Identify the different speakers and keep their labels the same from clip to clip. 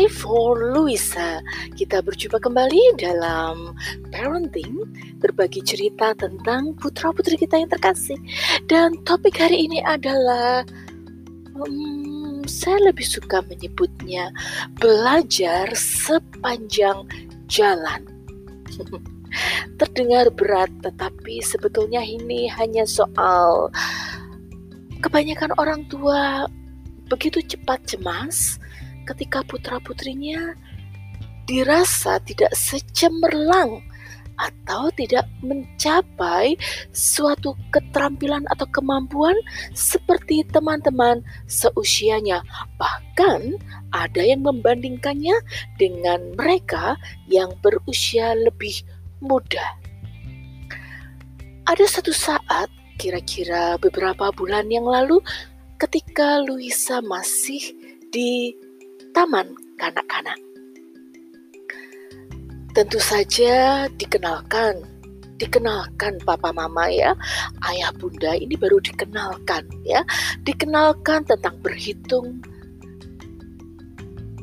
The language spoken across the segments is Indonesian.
Speaker 1: Hai for Luisa, kita berjumpa kembali dalam parenting, berbagi cerita tentang putra-putri kita yang terkasih. Dan topik hari ini adalah, hmm, saya lebih suka menyebutnya belajar sepanjang jalan. Terdengar berat, tetapi sebetulnya ini hanya soal kebanyakan orang tua begitu cepat cemas ketika putra-putrinya dirasa tidak secemerlang atau tidak mencapai suatu keterampilan atau kemampuan seperti teman-teman seusianya. Bahkan ada yang membandingkannya dengan mereka yang berusia lebih muda. Ada satu saat, kira-kira beberapa bulan yang lalu, ketika Luisa masih di taman kanak-kanak. Tentu saja dikenalkan, dikenalkan papa mama ya, ayah bunda ini baru dikenalkan ya, dikenalkan tentang berhitung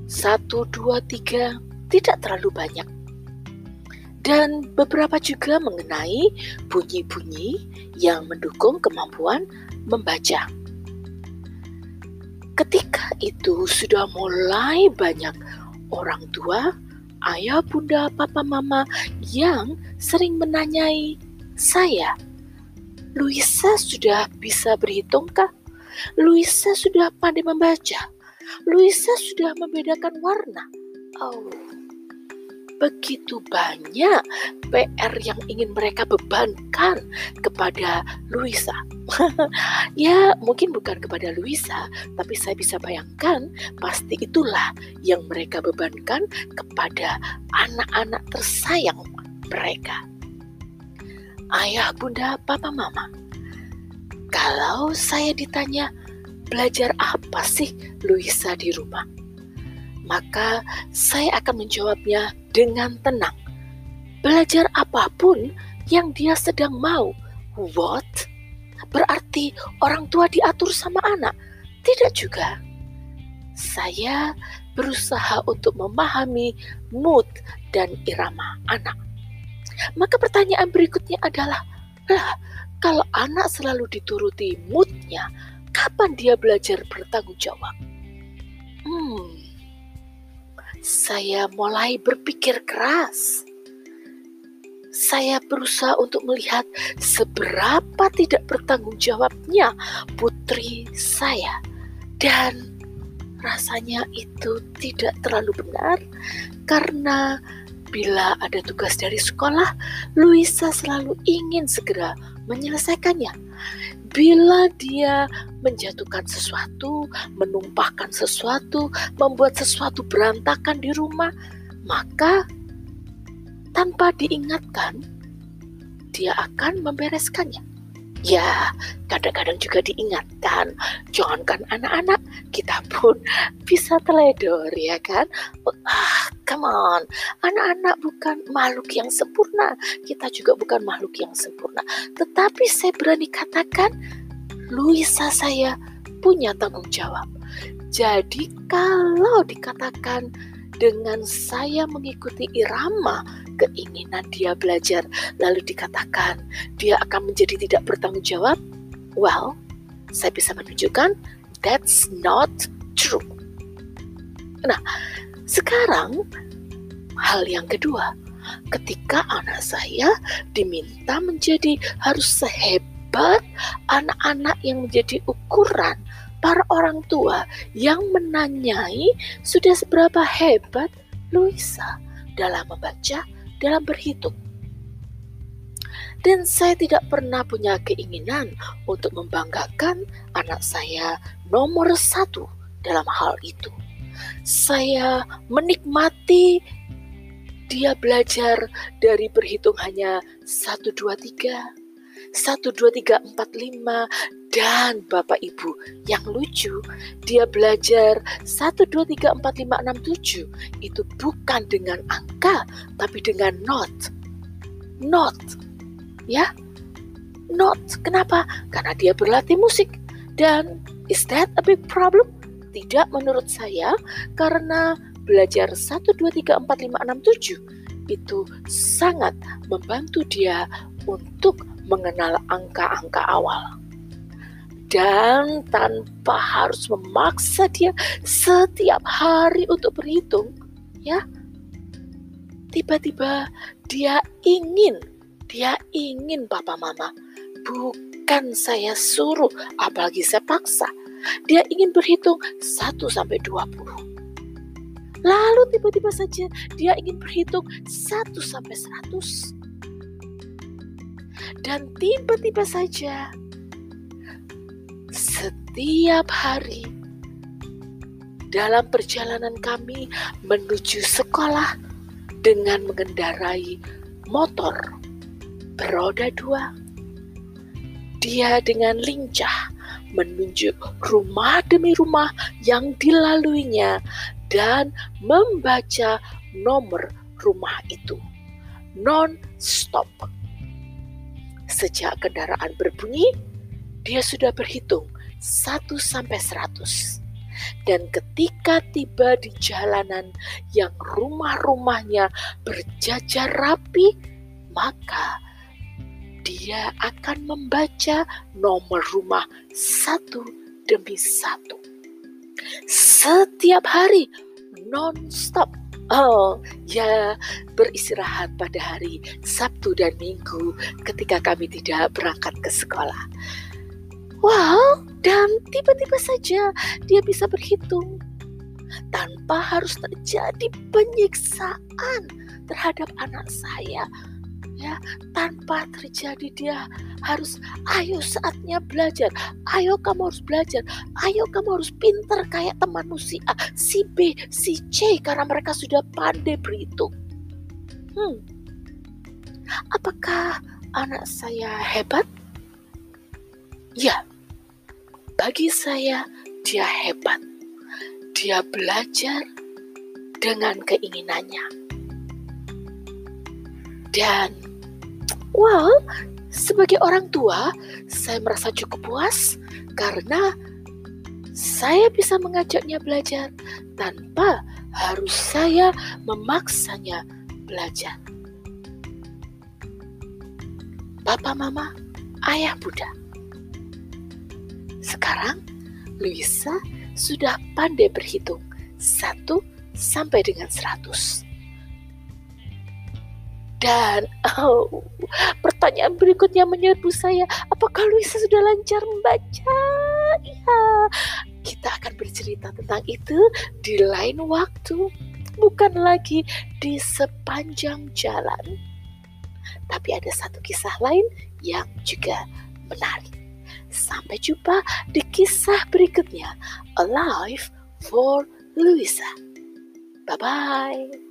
Speaker 1: satu dua tiga tidak terlalu banyak dan beberapa juga mengenai bunyi-bunyi yang mendukung kemampuan membaca. Ketika itu sudah mulai banyak orang tua, ayah, bunda, papa, mama yang sering menanyai saya, Luisa sudah bisa berhitungkah? Luisa sudah pandai membaca? Luisa sudah membedakan warna? Oh, begitu banyak PR yang ingin mereka bebankan kepada Luisa. ya, mungkin bukan kepada Luisa, tapi saya bisa bayangkan pasti itulah yang mereka bebankan kepada anak-anak tersayang mereka. Ayah, bunda, papa, mama. Kalau saya ditanya, belajar apa sih Luisa di rumah? Maka saya akan menjawabnya dengan tenang. Belajar apa pun yang dia sedang mau. What? Berarti orang tua diatur sama anak? Tidak juga. Saya berusaha untuk memahami mood dan irama anak. Maka pertanyaan berikutnya adalah, lah, kalau anak selalu dituruti moodnya, kapan dia belajar bertanggung jawab? Hmm, saya mulai berpikir keras. Saya berusaha untuk melihat seberapa tidak bertanggung jawabnya putri saya, dan rasanya itu tidak terlalu benar karena bila ada tugas dari sekolah, Luisa selalu ingin segera menyelesaikannya. Bila dia menjatuhkan sesuatu, menumpahkan sesuatu, membuat sesuatu berantakan di rumah, maka tanpa diingatkan, dia akan membereskannya. Ya, kadang-kadang juga diingatkan, jangankan anak-anak, kita pun bisa teledor ya kan? Ah, come on, anak-anak bukan makhluk yang sempurna, kita juga bukan makhluk yang sempurna. Tetapi saya berani katakan, Luisa saya punya tanggung jawab. Jadi kalau dikatakan dengan saya mengikuti irama keinginan dia belajar, lalu dikatakan dia akan menjadi tidak bertanggung jawab, well, saya bisa menunjukkan that's not true. Nah, sekarang hal yang kedua, ketika anak saya diminta menjadi harus sehebat anak-anak yang menjadi ukuran para orang tua yang menanyai sudah seberapa hebat Luisa? Dalam membaca dalam berhitung. Dan saya tidak pernah punya keinginan untuk membanggakan anak saya nomor satu dalam hal itu. Saya menikmati dia belajar dari berhitung hanya satu dua tiga, satu dua tiga empat lima dan Bapak Ibu yang lucu, dia belajar 1, 2, 3, 4, 5, 6, 7 itu bukan dengan angka, tapi dengan not. Not. Ya, not. Kenapa? Karena dia berlatih musik. Dan is that a big problem? Tidak menurut saya, karena belajar 1, 2, 3, 4, 5, 6, 7 itu sangat membantu dia untuk mengenal angka-angka awal. Dan tanpa harus memaksa dia setiap hari untuk berhitung, ya. Tiba-tiba dia ingin, dia ingin papa mama. Bukan saya suruh, apalagi saya paksa dia ingin berhitung 1 sampai 20. Lalu tiba-tiba saja dia ingin berhitung 1 sampai 100. Dan tiba-tiba saja setiap hari dalam perjalanan kami menuju sekolah dengan mengendarai motor beroda dua. Dia dengan lincah menunjuk rumah demi rumah yang dilaluinya dan membaca nomor rumah itu non-stop. Sejak kendaraan berbunyi, dia sudah berhitung 1 sampai 100. Dan ketika tiba di jalanan yang rumah-rumahnya berjajar rapi, maka dia akan membaca nomor rumah satu demi satu. Setiap hari, non-stop. Oh, ya beristirahat pada hari Sabtu dan Minggu ketika kami tidak berangkat ke sekolah. Wow, dan tiba-tiba saja dia bisa berhitung tanpa harus terjadi penyiksaan terhadap anak saya ya tanpa terjadi dia harus ayo saatnya belajar. Ayo kamu harus belajar. Ayo kamu harus pinter kayak temanmu si A si B si C karena mereka sudah pandai berhitung hmm. Apakah anak saya hebat? Ya. Bagi saya dia hebat. Dia belajar dengan keinginannya dan Well, sebagai orang tua, saya merasa cukup puas karena saya bisa mengajaknya belajar tanpa harus saya memaksanya belajar. Papa, Mama, Ayah, Bunda. Sekarang, Luisa sudah pandai berhitung satu sampai dengan seratus. Dan oh, pertanyaan berikutnya menyerbu saya, apakah Luisa sudah lancar membaca? Ya, kita akan bercerita tentang itu di lain waktu, bukan lagi di sepanjang jalan. Tapi ada satu kisah lain yang juga menarik. Sampai jumpa di kisah berikutnya, Alive for Luisa. Bye-bye.